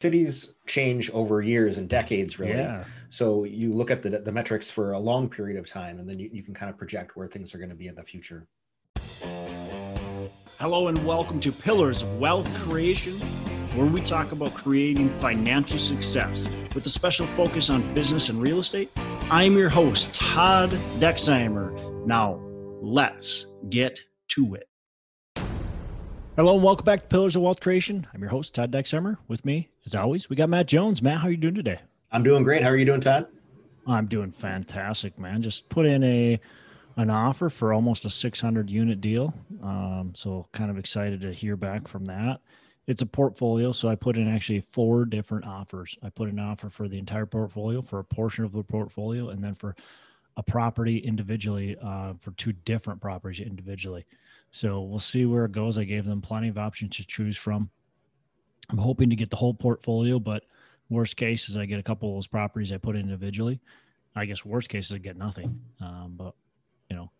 cities change over years and decades really Yeah. so you look at the, the metrics for a long period of time and then you, you can kind of project where things are going to be in the future Hello and welcome to Pillars of Wealth Creation, where we talk about creating financial success with a special focus on business and real estate. I'm your host, Todd Dexheimer. Now, let's get to it. Hello and welcome back to Pillars of Wealth Creation. I'm your host, Todd Dexheimer. With me, as always, we got Matt Jones. Matt, how are you doing today? i'm doing great how are you doing todd I'm doing fantastic, man. Just put in a an offer for almost a 600 unit deal. Um, so kind of excited to hear back from that. It's a portfolio, so I put in actually four different offers. I put an offer for the entire portfolio, for a portion of the portfolio, and then for a property individually, uh, for two different properties individually. So we'll see where it goes. I gave them plenty of options to choose from. I'm hoping to get the whole portfolio, but worst case is I get a couple of those properties I put individually. I guess worst case is I get nothing. Um, but you know,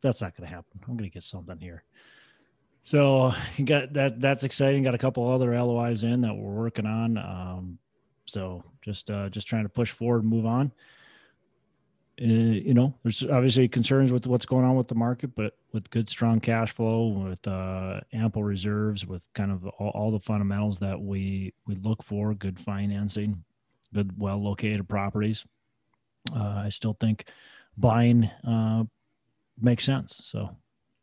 that's not going to happen. I'm going to get something here. So got that. That's exciting. Got a couple other LOIs in that we're working on. Um, so just uh, just trying to push forward, and move on. Uh, you know, there's obviously concerns with what's going on with the market, but with good, strong cash flow, with uh, ample reserves, with kind of all, all the fundamentals that we we look for, good financing, good, well located properties. Uh, I still think buying uh, makes sense. So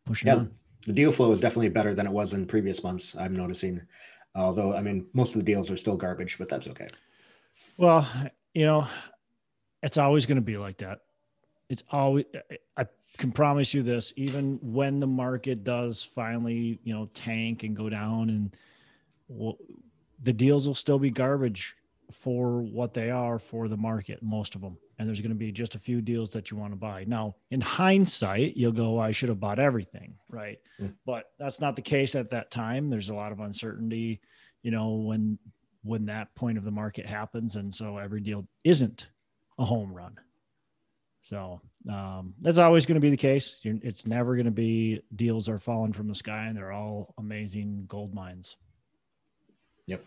pushing yeah on. the deal flow is definitely better than it was in previous months i'm noticing although i mean most of the deals are still garbage but that's okay Well, you know, it's always going to be like that. It's always, I can promise you this, even when the market does finally, you know, tank and go down and well, the deals will still be garbage for what they are for the market, most of them. And there's going to be just a few deals that you want to buy. Now, in hindsight, you'll go, I should have bought everything. Right. But that's not the case at that time. There's a lot of uncertainty, you know, when when that point of the market happens and so every deal isn't a home run so um, that's always going to be the case You're, it's never going to be deals are falling from the sky and they're all amazing gold mines Yep.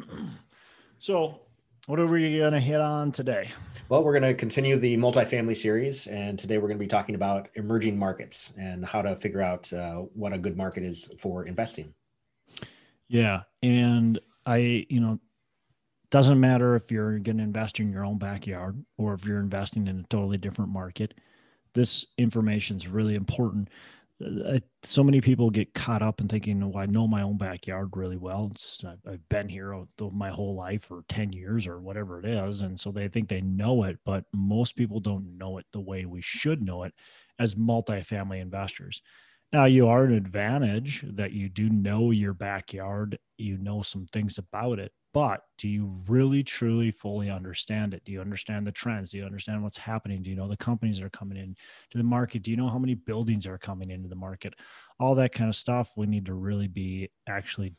so what are we going to hit on today Well, we're going to continue the multifamily series, and today we're going to be talking about emerging markets and how to figure out uh, what a good market is for investing. yeah and i you know doesn't matter if you're going to invest in your own backyard or if you're investing in a totally different market this information is really important. Uh, so many people get caught up in thinking oh i know my own backyard really well. It's, I've, been here my whole life or 10 years or whatever it is and so they think they know it but most people don't know it the way we should know it as multifamily investors now you are an advantage that you do know your backyard you know some things about it but do you really truly fully understand it? Do you understand the trends? Do you understand what's happening? Do you know the companies that are coming in to the market? Do you know how many buildings are coming into the market? All that kind of stuff we need to really be actually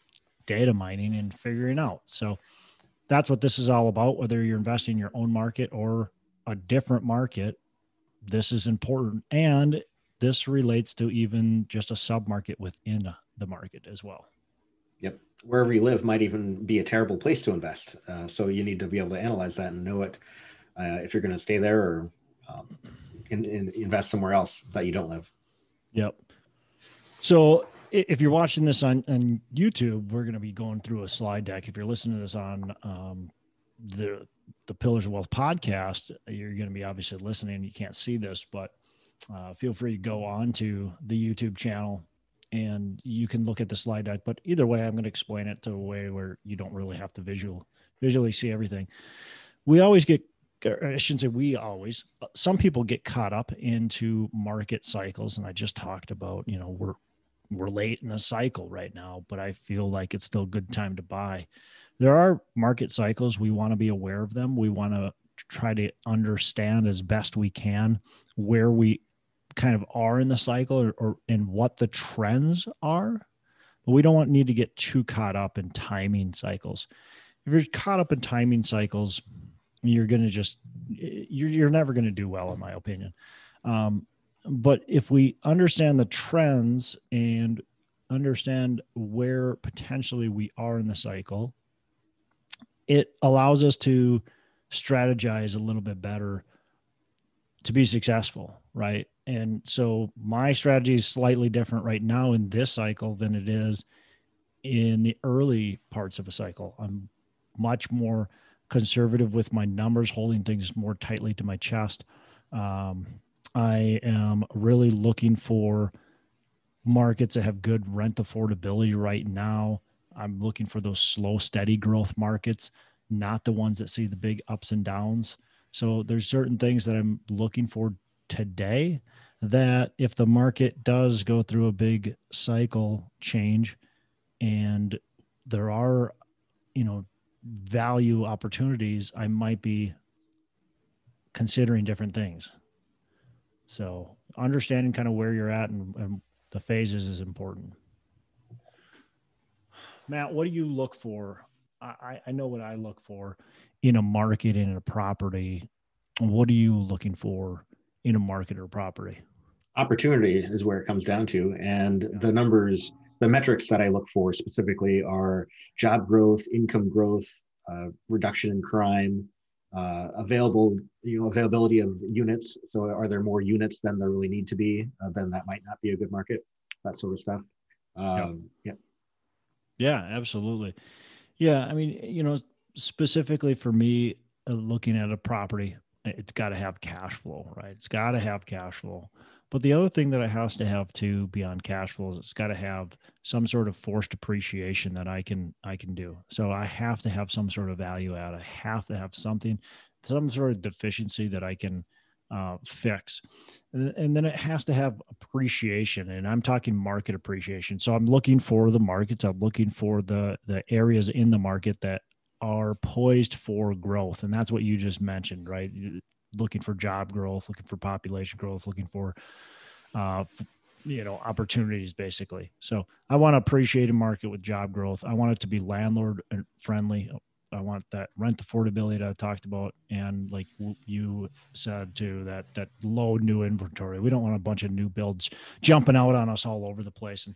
data mining and figuring out. So that's what this is all about. Whether you're investing in your own market or a different market this is important. And this relates to even just a sub market within the market as well Yep. Wherever you live might even be a terrible place to invest. Uh, so you need to be able to analyze that and know it uh, if you're going to stay there or um, in, in, invest somewhere else that you don't live. Yep. So if you're watching this on, on YouTube, we're going to be going through a slide deck. If you're listening to this on um, the the Pillars of Wealth podcast, you're going to be obviously listening. You can't see this, but uh, feel free to go on to the YouTube channel and you can look at the slide deck. But either way, I'm going to explain it to a way where you don't really have to visual visually see everything. We always get I shouldn't say we always, some people get caught up into market cycles. And I just talked about, you know, we're we're late in a cycle right now, but I feel like it's still a good time to buy. There are market cycles. We want to be aware of them. We want to try to understand as best we can where we kind of are in the cycle or, or what the trends are. But we don't want need to get too caught up in timing cycles. If you're caught up in timing cycles, you're going to just you're, you're never going to do well in my opinion um, but if we understand the trends and understand where potentially we are in the cycle it allows us to strategize a little bit better to be successful, right? And so my strategy is slightly different right now in this cycle than it is in the early parts of a cycle. I'm much more conservative with my numbers, holding things more tightly to my chest. Um, I am really looking for markets that have good rent affordability right now. I'm looking for those slow, steady growth markets, not the ones that see the big ups and downs. So there's certain things that I'm looking for today that if the market does go through a big cycle change and there are, you know, value opportunities, I might be considering different things. So understanding kind of where you're at and, and the phases is important. Matt, what do you look for? I, I know what I look for in a market in a property. What are you looking for in a market or property? Opportunity is where it comes down to. And the numbers, the metrics that I look for specifically are job growth, income growth, uh, reduction in crime, uh, available, you know, availability of units. So are there more units than there really need to be? Uh, then that might not be a good market. That sort of stuff. Um, yeah. Yeah, absolutely. Yeah, I mean, you know, specifically for me, uh, looking at a property, it's got to have cash flow, right? It's got to have cash flow. But the other thing that it has to have too beyond cash flow is it's got to have some sort of forced appreciation that I can I can do. So I have to have some sort of value add. I have to have something, some sort of deficiency that I can uh, fix, and, and then it has to have appreciation. And I'm talking market appreciation. So I'm looking for the markets. I'm looking for the the areas in the market that are poised for growth, and that's what you just mentioned, right? Looking for job growth, looking for population growth, looking for, uh, you know, opportunities basically. So I want to appreciate a market with job growth. I want it to be landlord friendly. I want that rent affordability that I talked about, and like you said too, that that low new inventory. We don't want a bunch of new builds jumping out on us all over the place, and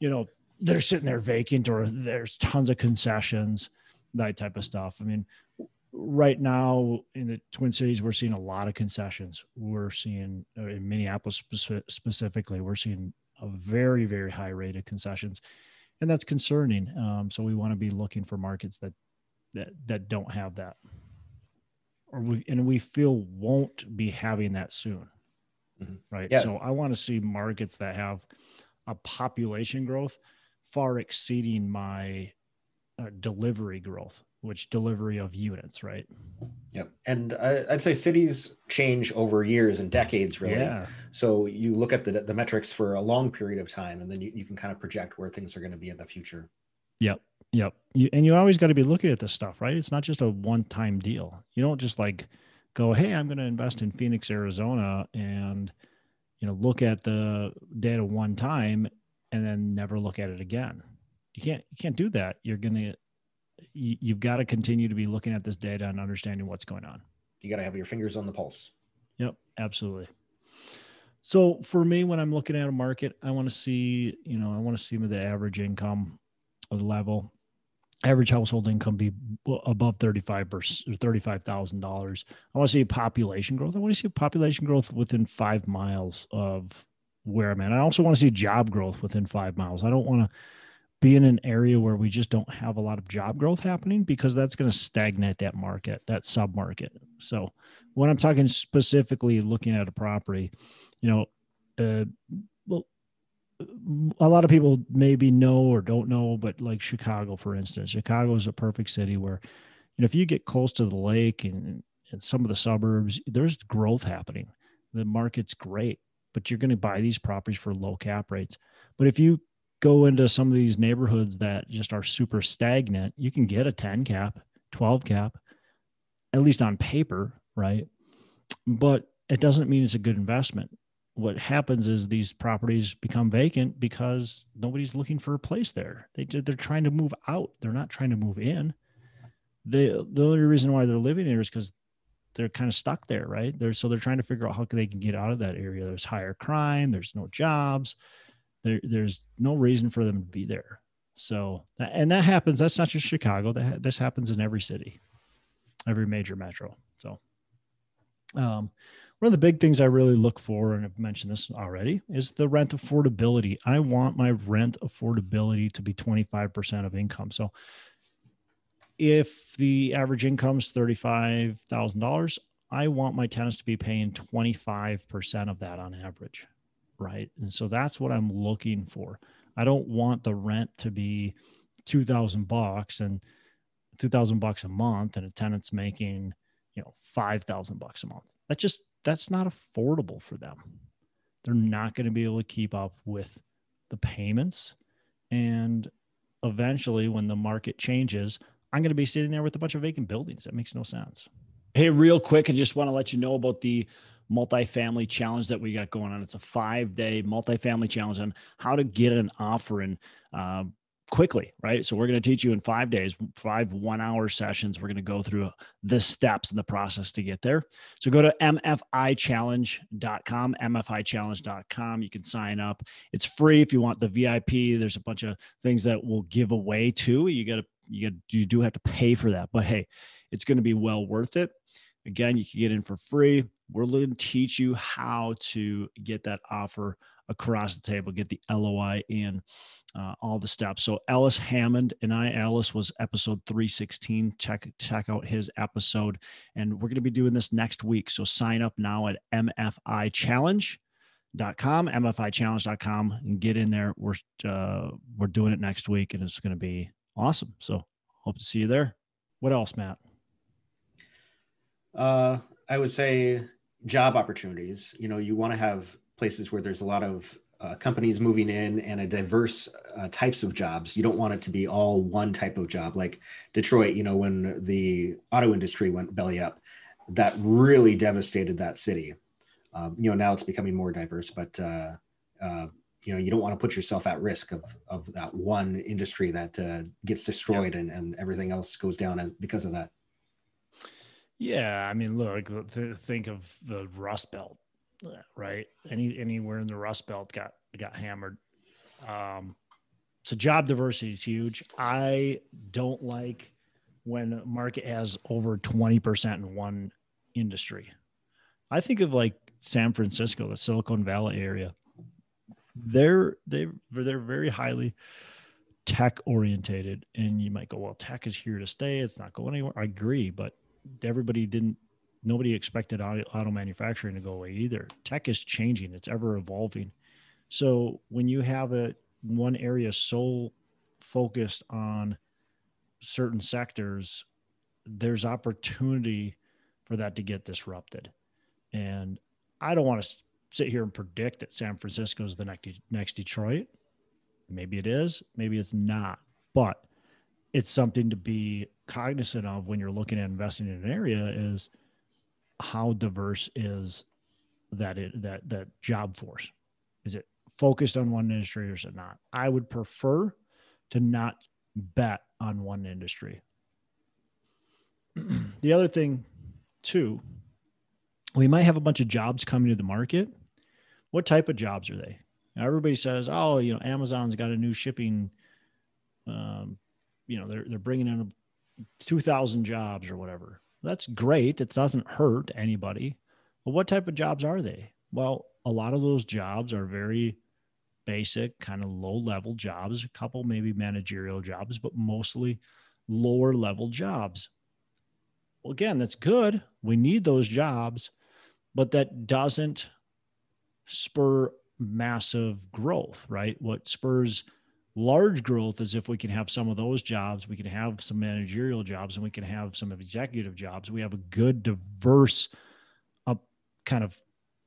you know they're sitting there vacant or there's tons of concessions, that type of stuff. I mean, right now in the Twin Cities, we're seeing a lot of concessions. We're seeing uh, in Minneapolis specifically, we're seeing a very, very high rate of concessions, and that's concerning. Um, so we want to be looking for markets that that that don't have that, or we and we feel won't be having that soon, mm-hmm. right? Yeah. So I want to see markets that have a population growth far exceeding my uh, delivery growth which delivery of units, right? Yep. And I, would say cities change over years and decades, really. Yeah. So you look at the, the metrics for a long period of time, and then you, you can kind of project where things are going to be in the future. Yep. Yep. You, and you always got to be looking at this stuff, right? It's not just a one time deal. You don't just like go, hey, I'm going to invest in Phoenix, Arizona, and, you know, look at the data one time and then never look at it again. You can't, you can't do that. You're to, you, have got to continue to be looking at this data and understanding what's going on. You got to have your fingers on the pulse. Yep, absolutely. So for me, when I'm looking at a market, I want to see, you know, I want to see the average income of the level, average household income be above 35 or $35,000. I want to see population growth. I want to see population growth within five miles of where I'm at. I also want to see job growth within five miles. I don't want to be in an area where we just don't have a lot of job growth happening because that's going to stagnate that market, that sub market. So when I'm talking specifically looking at a property, you know, uh, well, a lot of people maybe know or don't know, but like Chicago, for instance, Chicago is a perfect city where, you know, if you get close to the lake and, and some of the suburbs, there's growth happening. The market's great, but you're going to buy these properties for low cap rates. But if you go into some of these neighborhoods that just are super stagnant, you can get a 10 cap, 12 cap, at least on paper, right? But it doesn't mean it's a good investment. What happens is these properties become vacant because nobody's looking for a place there. They they're trying to move out. They're not trying to move in. The the only reason why they're living there is because they're kind of stuck there, right? They're so they're trying to figure out how they can get out of that area. There's higher crime. There's no jobs there, there's no reason for them to be there. So, and that happens. That's not just Chicago. That this happens in every city, every major metro. So, um, one of the big things I really look for, and I've mentioned this already, is the rent affordability. I want my rent affordability to be 25% of income. So, if the average income is $35,000, I want my tenants to be paying 25% of that on average. Right. And so that's what I'm looking for. I don't want the rent to be 2000 bucks and 2000 bucks a month and a tenant's making, you know, 5000 bucks a month. That just that's not affordable for them. They're not going to be able to keep up with the payments and eventually when the market changes, I'm going to be sitting there with a bunch of vacant buildings. That makes no sense. Hey, real quick, I just want to let you know about the multifamily challenge that we got going on. It's a five day multifamily challenge on how to get an offer in uh, quickly, right? So we're going to teach you in five days, five one hour sessions. We're going to go through the steps in the process to get there. So go to mfichallenge.com, mfichallenge.com. You can sign up. It's free if you want the VIP. There's a bunch of things that we'll give away too. You got to, you got, you do have to pay for that, but hey, it's going to be well worth it. Again, you can get in for free. We're going to teach you how to get that offer across the table, get the LOI in, uh, all the steps. So Ellis Hammond and I, Ellis was episode 316. Check check out his episode, and we're going to be doing this next week. So sign up now at MFI Challenge dot com mfichallenge.com and get in there we're uh, we're doing it next week and it's going to be awesome so hope to see you there what else matt uh, I would say job opportunities. You know, you want to have places where there's a lot of uh, companies moving in and a diverse uh, types of jobs. You don't want it to be all one type of job. Like Detroit, you know, when the auto industry went belly up, that really devastated that city. Um, you know, now it's becoming more diverse, but uh, uh you know, you don't want to put yourself at risk of of that one industry that uh, gets destroyed and, and everything else goes down as because of that. Yeah, I mean, look, think of the Rust Belt, right? Any anywhere in the Rust Belt got got hammered. Um, so job diversity is huge. I don't like when market has over twenty percent in one industry. I think of like San Francisco, the Silicon Valley area. They're they they're very highly tech orientated, and you might go, well, tech is here to stay. It's not going anywhere. I agree, but everybody didn't nobody expected auto, manufacturing to go away either. Tech is changing. It's ever evolving. So when you have a one area so focused on certain sectors there's opportunity for that to get disrupted. And i don't want to sit here and predict that san francisco is the next next detroit. Maybe it is maybe it's not. But it's something to be cognizant of when you're looking at investing in an area is how diverse is that it, that that job force? Is it focused on one industry or is it not? I would prefer to not bet on one industry. The other thing too we might have a bunch of jobs coming to the market. What type of jobs are they? Now, everybody says oh you know amazon's got a new shipping um, you know they're they're bringing in 2000 jobs or whatever. That's great. It doesn't hurt anybody. But what type of jobs are they? Well a lot of those jobs are very basic kind of low level jobs a couple maybe managerial jobs but mostly lower level jobs. Well again that's good. We need those jobs but that doesn't spur massive growth right? What spurs large growth is if we can have some of those jobs, we can have some managerial jobs, and we can have some executive jobs. We have a good, diverse, uh, kind of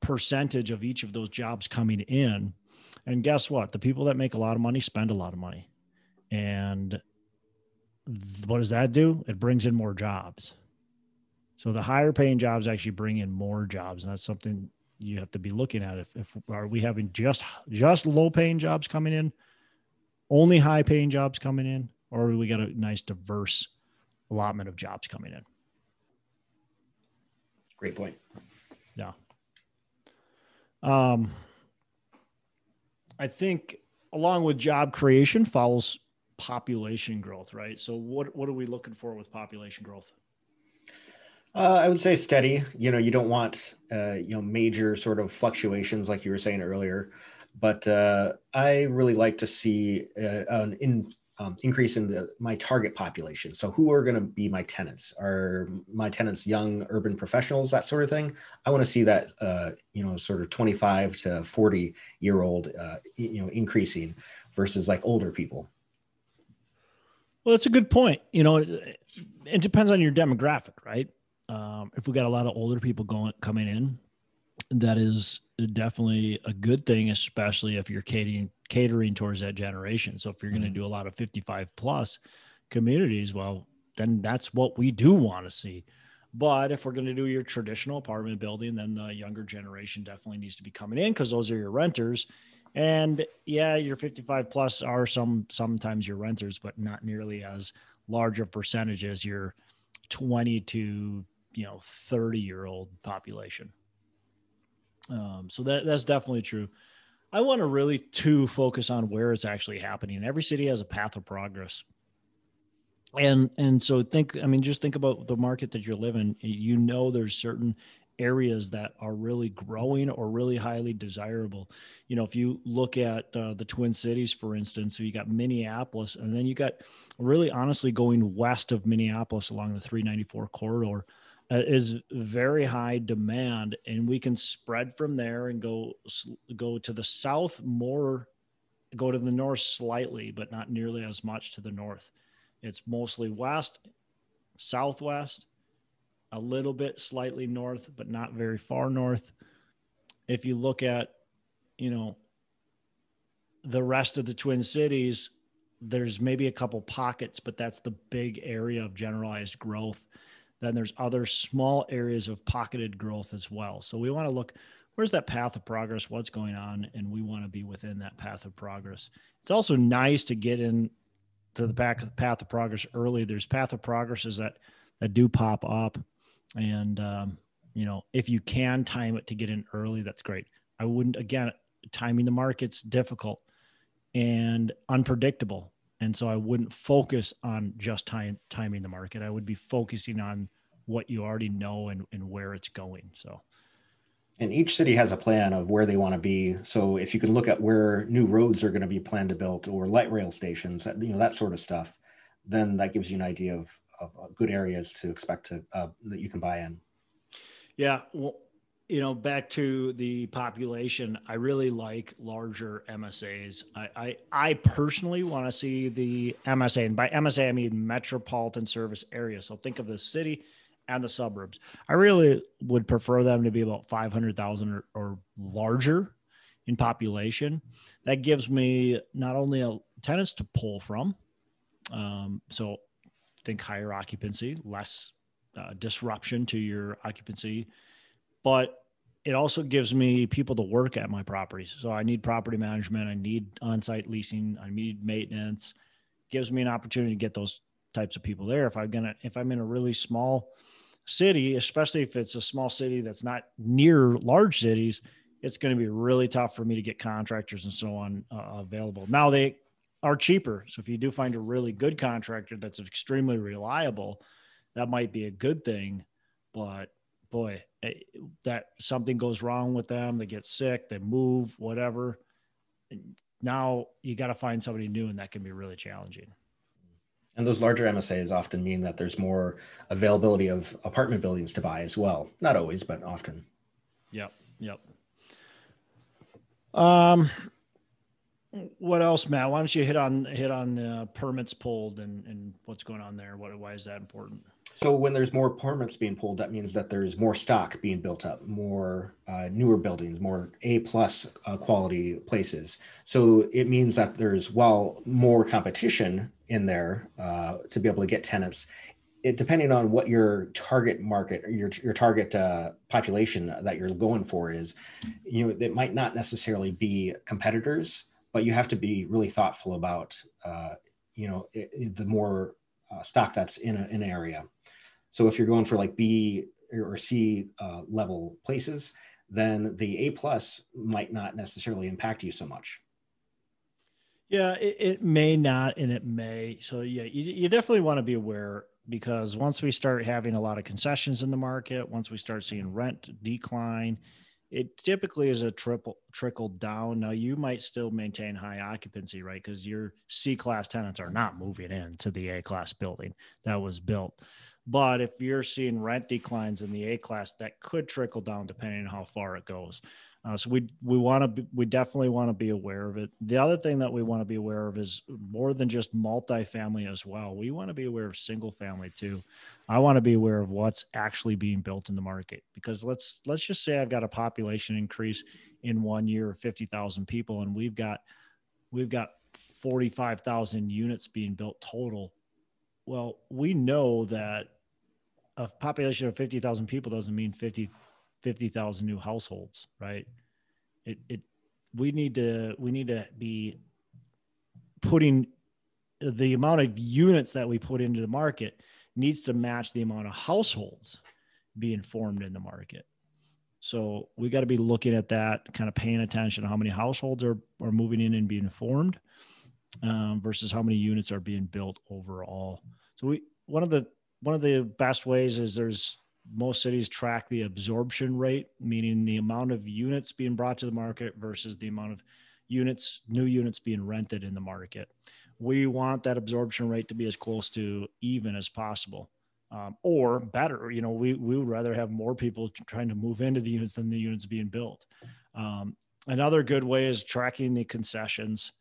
percentage of each of those jobs coming in. And guess what? The people that make a lot of money spend a lot of money. And what does that do? It brings in more jobs. So the higher paying jobs actually bring in more jobs. And that's something you have to be looking at. If, if are we having just just low paying jobs coming in? Only high paying jobs coming in, or we got a nice diverse allotment of jobs coming in? Great point. Yeah. Um, I think along with job creation follows population growth, right? So what what are we looking for with population growth? Uh, I would say steady. You know, you don't want uh, you know major sort of fluctuations like you were saying earlier, but uh, I really like to see uh, an in, um, increase in the, my target population. So, who are going to be my tenants? Are my tenants young urban professionals, that sort of thing? I want to see that uh, you know sort of 25 to 40 year old uh, you know increasing versus like older people. Well, that's a good point. You know, it, it depends on your demographic, right? Um, if we got a lot of older people going coming in, that is definitely a good thing, especially if you're catering catering towards that generation. So if you're mm-hmm. going to do a lot of 55 plus communities, well, then that's what we do want to see. But if we're going to do your traditional apartment building, then the younger generation definitely needs to be coming in because those are your renters. And yeah, your 55 plus are some sometimes your renters, but not nearly as large a percentage as your 20 to you know 30 year old population um, so that that's definitely true. I want to really to focus on where it's actually happening. Every city has a path of progress. And and so think i mean just think about the market that you're living. You know there's certain areas that are really growing or really highly desirable. You know, if you look at uh, the Twin Cities, for instance, so you got Minneapolis, and then you got really honestly going west of Minneapolis along the 394 corridor uh, is very high demand, and we can spread from there and go go to the south more, go to the north slightly, but not nearly as much to the north. It's mostly west, southwest, a little bit slightly north, but not very far north. If you look at, you know, the rest of the Twin Cities, there's maybe a couple pockets, but that's the big area of generalized growth then there's other small areas of pocketed growth as well. So we want to look where's that path of progress, what's going on, and we want to be within that path of progress. It's also nice to get in to the back of the path of progress early. There's path of progresses that that do pop up, and um, you know if you can time it to get in early, that's great. I wouldn't again timing the market's difficult and unpredictable and so I wouldn't focus on just time, timing the market. I would be focusing on what you already know and, and where it's going. So, and each city has a plan of where they want to be. So if you can look at where new roads are going to be planned to build or light rail stations, you know, that sort of stuff, then that gives you an idea of, of good areas to expect to, uh, that you can buy in. Yeah. Well, you know, back to the population, I really like larger MSAs. I I, I personally want to see the MSA, and by MSA I mean metropolitan service area. So think of the city and the suburbs. I really would prefer them to be about five hundred thousand or, or larger in population. That gives me not only a tenants to pull from, um, so think higher occupancy, less uh, disruption to your occupancy but it also gives me people to work at my properties. So I need property management, I need on-site leasing, I need maintenance. Gives me an opportunity to get those types of people there. If I'm gonna, if I'm in a really small city, especially if it's a small city that's not near large cities, it's going to be really tough for me to get contractors and so on uh, available. Now they are cheaper, so if you do find a really good contractor that's extremely reliable, that might be a good thing. But boy, eh, that something goes wrong with them, they get sick, they move, whatever. Now you got to find somebody new, and that can be really challenging. And those larger MSAs often mean that there's more availability of apartment buildings to buy as well. Not always, but often. Yep. Yep. Um, what else, Matt? Why don't you hit on hit on the permits pulled and and what's going on there? What why is that important? So when there's more permits being pulled, that means that there's more stock being built up, more uh, newer buildings, more A plus uh, quality places. So it means that there's well more competition in there uh, to be able to get tenants. It, depending on what your target market or your your target uh, population that you're going for is, you know, it might not necessarily be competitors, but you have to be really thoughtful about, uh, you know, it, the more uh, stock that's in, a, in an area. So if you're going for like B or C uh, level places, then the A plus might not necessarily impact you so much. Yeah, it, it may not, and it may. So yeah, you, you definitely want to be aware because once we start having a lot of concessions in the market, once we start seeing rent decline, it typically is a triple trickle down. Now you might still maintain high occupancy, right? Because your C class tenants are not moving in to the A class building that was built. But if you're seeing rent declines in the A class, that could trickle down depending on how far it goes. Uh, so we we want to we definitely want to be aware of it. The other thing that we want to be aware of is more than just multifamily as well. We want to be aware of single family too. I want to be aware of what's actually being built in the market because let's let's just say I've got a population increase in one year of fifty thousand people, and we've got we've got forty five thousand units being built total. Well, we know that a population of fifty thousand people doesn't mean fifty 50,000 new households, right? It, it, we need to, we need to be putting the amount of units that we put into the market needs to match the amount of households being formed in the market. So we got to be looking at that, kind of paying attention to how many households are, are moving in and being formed um, versus how many units are being built overall. So we, one of the, one of the best ways is there's most cities track the absorption rate, meaning the amount of units being brought to the market versus the amount of units, new units being rented in the market. We want that absorption rate to be as close to even as possible. Um, or better, you know, we, we would rather have more people trying to move into the units than the units being built. Um, another good way is tracking the concessions,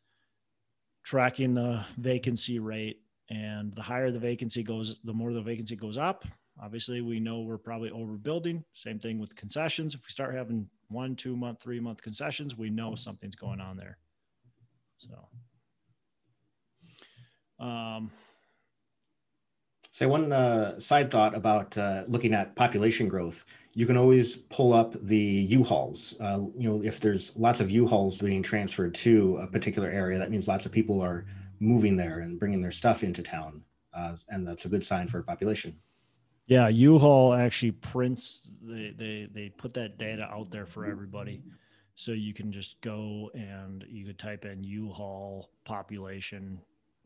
tracking the vacancy rate, and the higher the vacancy goes, the more the vacancy goes up, Obviously, we know we're probably overbuilding. Same thing with concessions. If we start having one, two month, three month concessions, we know something's going on there. So, um, Say one uh, side thought about uh, looking at population growth. You can always pull up the U-Hauls. Uh, you know, if there's lots of U-Hauls being transferred to a particular area, that means lots of people are moving there and bringing their stuff into town, uh, and that's a good sign for population. Yeah, U-Haul actually prints they they they put that data out there for everybody. So you can just go and you could type in U-Haul population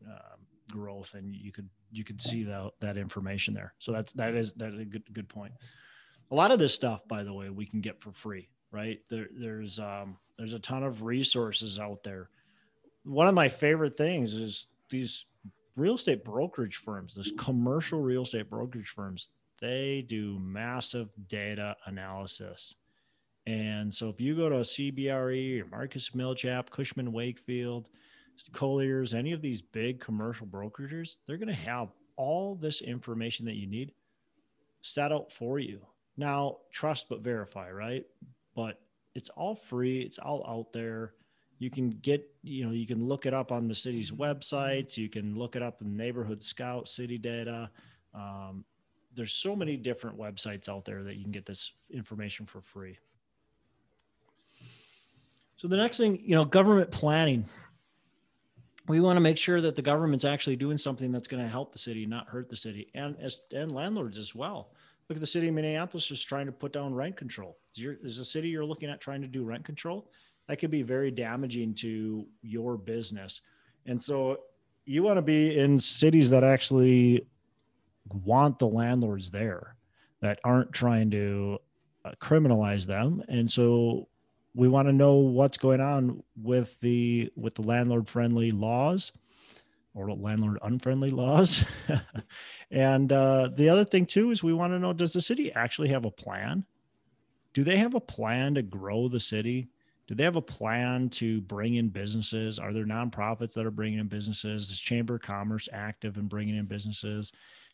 uh, growth, and you could you could see that that information there. So that's that is that is a good good point. A lot of this stuff, by the way, we can get for free, right? There, there's um, there's a ton of resources out there. One of my favorite things is these real estate brokerage firms, this mm-hmm. commercial real estate brokerage firms, they do massive data analysis. And so if you go to a CBRE or Marcus Millichap, Cushman Wakefield, Colliers, any of these big commercial brokerages, they're going to have all this information that you need set out for you. Now, trust but verify, right? But it's all free, it's all out there you can get you know you can look it up on the city's websites. You can look it up in neighborhood scout city data. Um, there's so many different websites out there that you can get this information for free. So the next thing you know government planning. We want to make sure that the government's actually doing something that's going to help the city not hurt the city and as and landlords as well. Look at the city of minneapolis just trying to put down rent control. Is, your, is the city you're looking at trying to do rent control that could be very damaging to your business. And so you want to be in cities that actually want the landlords there that aren't trying to uh, criminalize them. And so we want to know what's going on with the with the landlord friendly laws or landlord unfriendly laws. and uh, the other thing too is we want to know does the city actually have a plan? Do they have a plan to grow the city? Do they have a plan to bring in businesses? Are there nonprofits that are bringing in businesses? Is Chamber of Commerce active in bringing in businesses?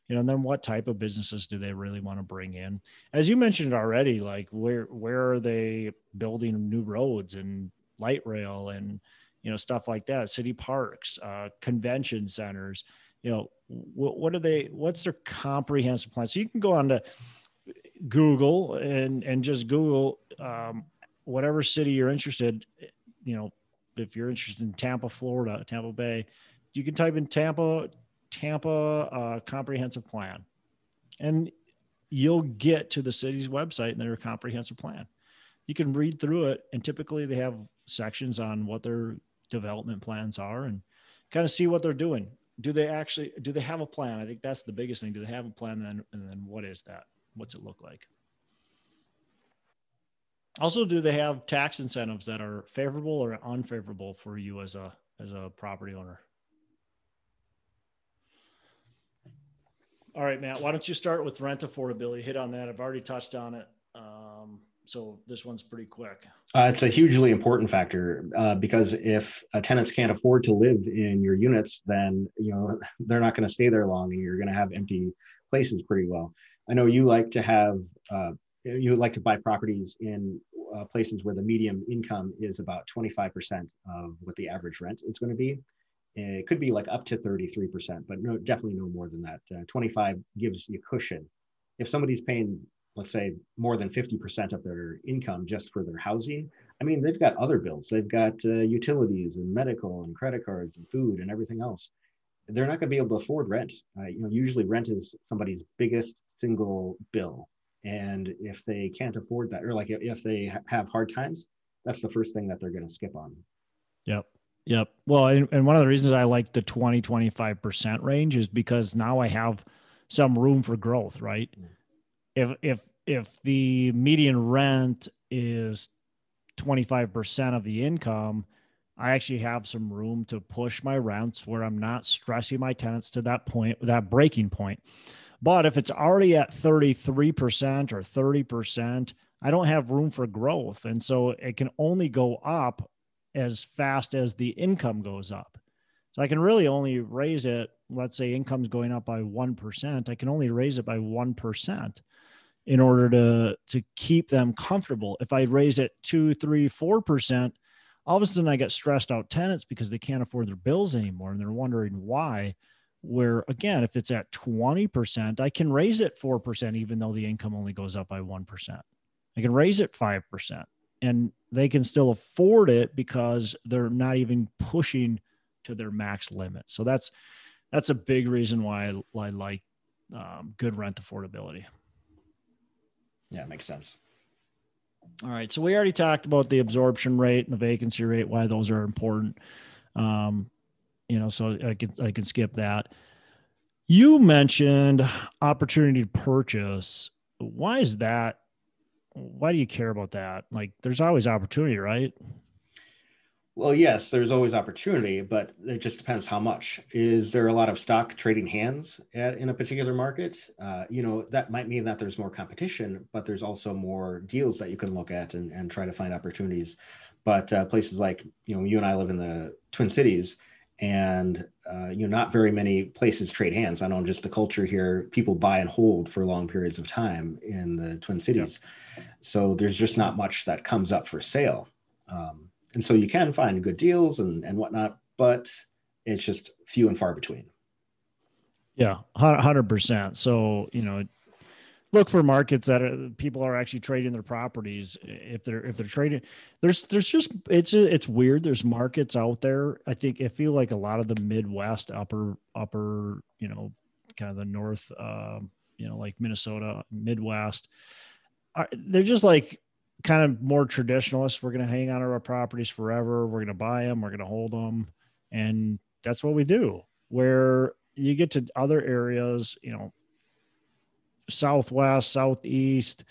You know, and then what type of businesses do they really want to bring in? As you mentioned already, like where where are they building new roads and light rail and you know stuff like that? City parks, uh, convention centers. You know, what, what are they? What's their comprehensive plan? So you can go on to Google and and just Google um, whatever city you're interested, you know, if you're interested in Tampa, Florida, Tampa Bay, you can type in Tampa, Tampa uh, comprehensive plan, and you'll get to the city's website and their comprehensive plan. You can read through it, and typically they have sections on what they're development plans are and kind of see what they're doing. Do they actually do they have a plan? I think that's the biggest thing. Do they have a plan? Then and then what is that? What's it look like? Also, do they have tax incentives that are favorable or unfavorable for you as a as a property owner? All right, Matt. Why don't you start with rent affordability? Hit on that. I've already touched on it. Um, so this one's pretty quick. Uh, it's a hugely important factor uh, because if tenants can't afford to live in your units, then you know they're not going to stay there long, and you're going to have empty places pretty well. I know you like to have uh, you would like to buy properties in uh, places where the median income is about 25% of what the average rent is going to be. It could be like up to 33%, but no, definitely no more than that. Uh, 25 gives you cushion. If somebody's paying, let's say, more than 50% of their income just for their housing, I mean, they've got other bills. They've got uh, utilities and medical and credit cards and food and everything else. They're not going to be able to afford rent. Uh, you know, usually rent is somebody's biggest single bill and if they can't afford that, or like if they have hard times, that's the first thing that they're going to skip on. Yep. Yep. Well, and, and one of the reasons I like the 20, 25% range is because now I have some room for growth, right? Mm. If, if, if the median rent is 25% of the income, I actually have some room to push my rents where I'm not stressing my tenants to that point, that breaking point. But if it's already at 33% or 30%, I don't have room for growth. And so it can only go up as fast as the income goes up. So I can really only raise it, let's say income's going up by 1%, I can only raise it by 1% in order to to keep them comfortable. If I raise it two, three, four percent, all of a sudden I get stressed out tenants because they can't afford their bills anymore and they're wondering why where again if it's at 20% i can raise it 4% even though the income only goes up by 1% i can raise it 5% and they can still afford it because they're not even pushing to their max limit. So that's that's a big reason why i, I like um, good rent affordability. Yeah it makes sense. All right. So we already talked about the absorption rate and the vacancy rate why those are important. Um, you know, so I can I can skip that. You mentioned opportunity to purchase. Why is that? Why do you care about that? Like, there's always opportunity, right? Well, yes, there's always opportunity, but it just depends how much. Is there a lot of stock trading hands at, in a particular market? Uh, you know, that might mean that there's more competition, but there's also more deals that you can look at and, and try to find opportunities. But uh, places like, you know, you and I live in the Twin Cities and uh, you know not very many places trade hands. I know just the culture here people buy and hold for long periods of time in the twin cities. So there's just not much that comes up for sale. Um, and so you can find good deals and, and whatnot but it's just few and far between. Yeah 100% so you know look for markets that are, people are actually trading their properties if they're if they're trading. There's there's just it's it's weird. There's markets out there. I think i feel like a lot of the midwest upper upper you know kind of the north um, you know like minnesota midwest are, they're just like kind of more traditionalists. We're going to hang on to our properties forever. We're going to buy them we're going to hold them and that's what we do where you get to other areas you know southwest, southeast,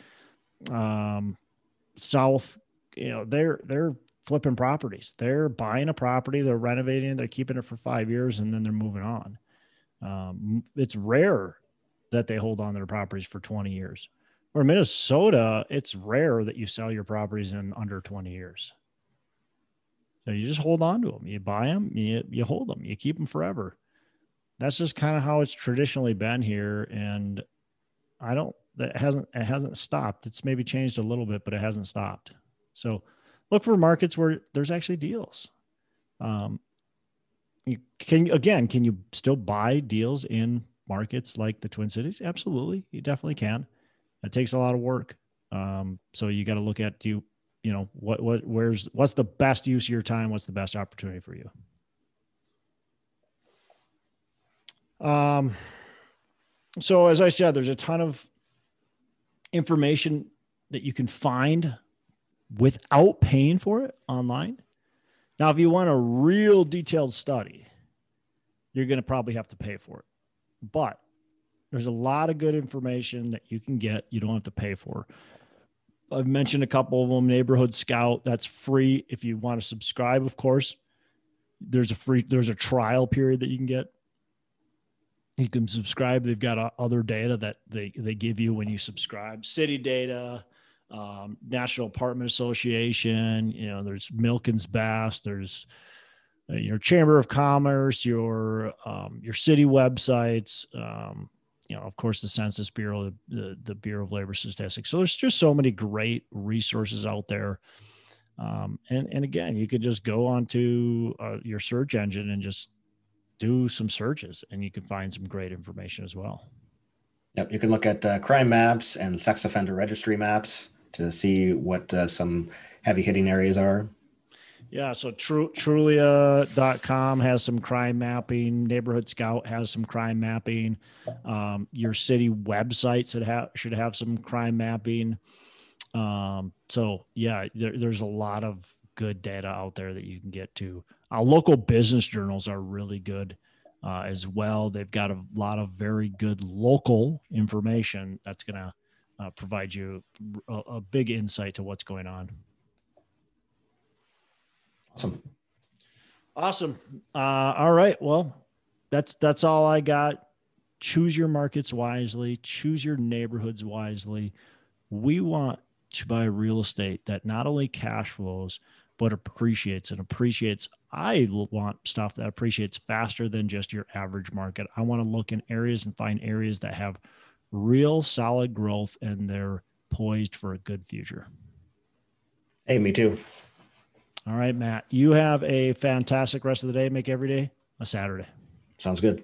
um, south. You know, they're they're flipping properties. They're buying a property, they're renovating it, they're keeping it for five years, and then they're moving on. Um, it's rare that they hold on to their properties for 20 years. Or Minnesota, it's rare that you sell your properties in under 20 years. So you just hold on to them. You buy them, you, you hold them, you keep them forever. That's just kind of how it's traditionally been here. And I don't that hasn't it hasn't stopped. It's maybe changed a little bit, but it hasn't stopped. So look for markets where there's actually deals. Um, you can again, can you still buy deals in markets like the Twin Cities? Absolutely, you definitely can. It takes a lot of work. Um, so you got to look at you, you know what what where's what's the best use of your time? What's the best opportunity for you? Um, so as I said, there's a ton of information that you can find without paying for it online. Now, if you want a real detailed study, you're going to probably have to pay for it. But there's a lot of good information that you can get. You don't have to pay for. I've mentioned a couple of them. Neighborhood Scout, that's free if you want to subscribe, of course. There's a free, there's a trial period that you can get. You can subscribe. They've got uh, other data that they, they give you when you subscribe. City data, um, National Apartment Association. You know, there's Milken's Bass. There's uh, your Chamber of Commerce, your um, your city websites. Um, you know, of course, the Census Bureau, the, the, the Bureau of Labor Statistics. So there's just so many great resources out there. Um, and and again, you could just go onto uh, your search engine and just do some searches, and you can find some great information as well. Yep, you can look at uh, crime maps and sex offender registry maps to see what uh, some heavy hitting areas are. Yeah, so Tru- Trulia.com has some crime mapping. Neighborhood Scout has some crime mapping. Um, your city websites that have, should have some crime mapping. Um, so yeah, there, there's a lot of good data out there that you can get to. Our local business journals are really good uh, as well. They've got a lot of very good local information that's going to uh, provide you a, a big insight to what's going on. Awesome. Awesome. Uh, all right. Well, that's that's all I got. Choose your markets wisely. Choose your neighborhoods wisely. We want to buy real estate that not only cash flows but appreciates and appreciates. I want stuff that appreciates faster than just your average market. I want to look in areas and find areas that have real solid growth and they're poised for a good future. Hey, me too. All right, Matt. You have a fantastic rest of the day. Make every day a Saturday. Sounds good.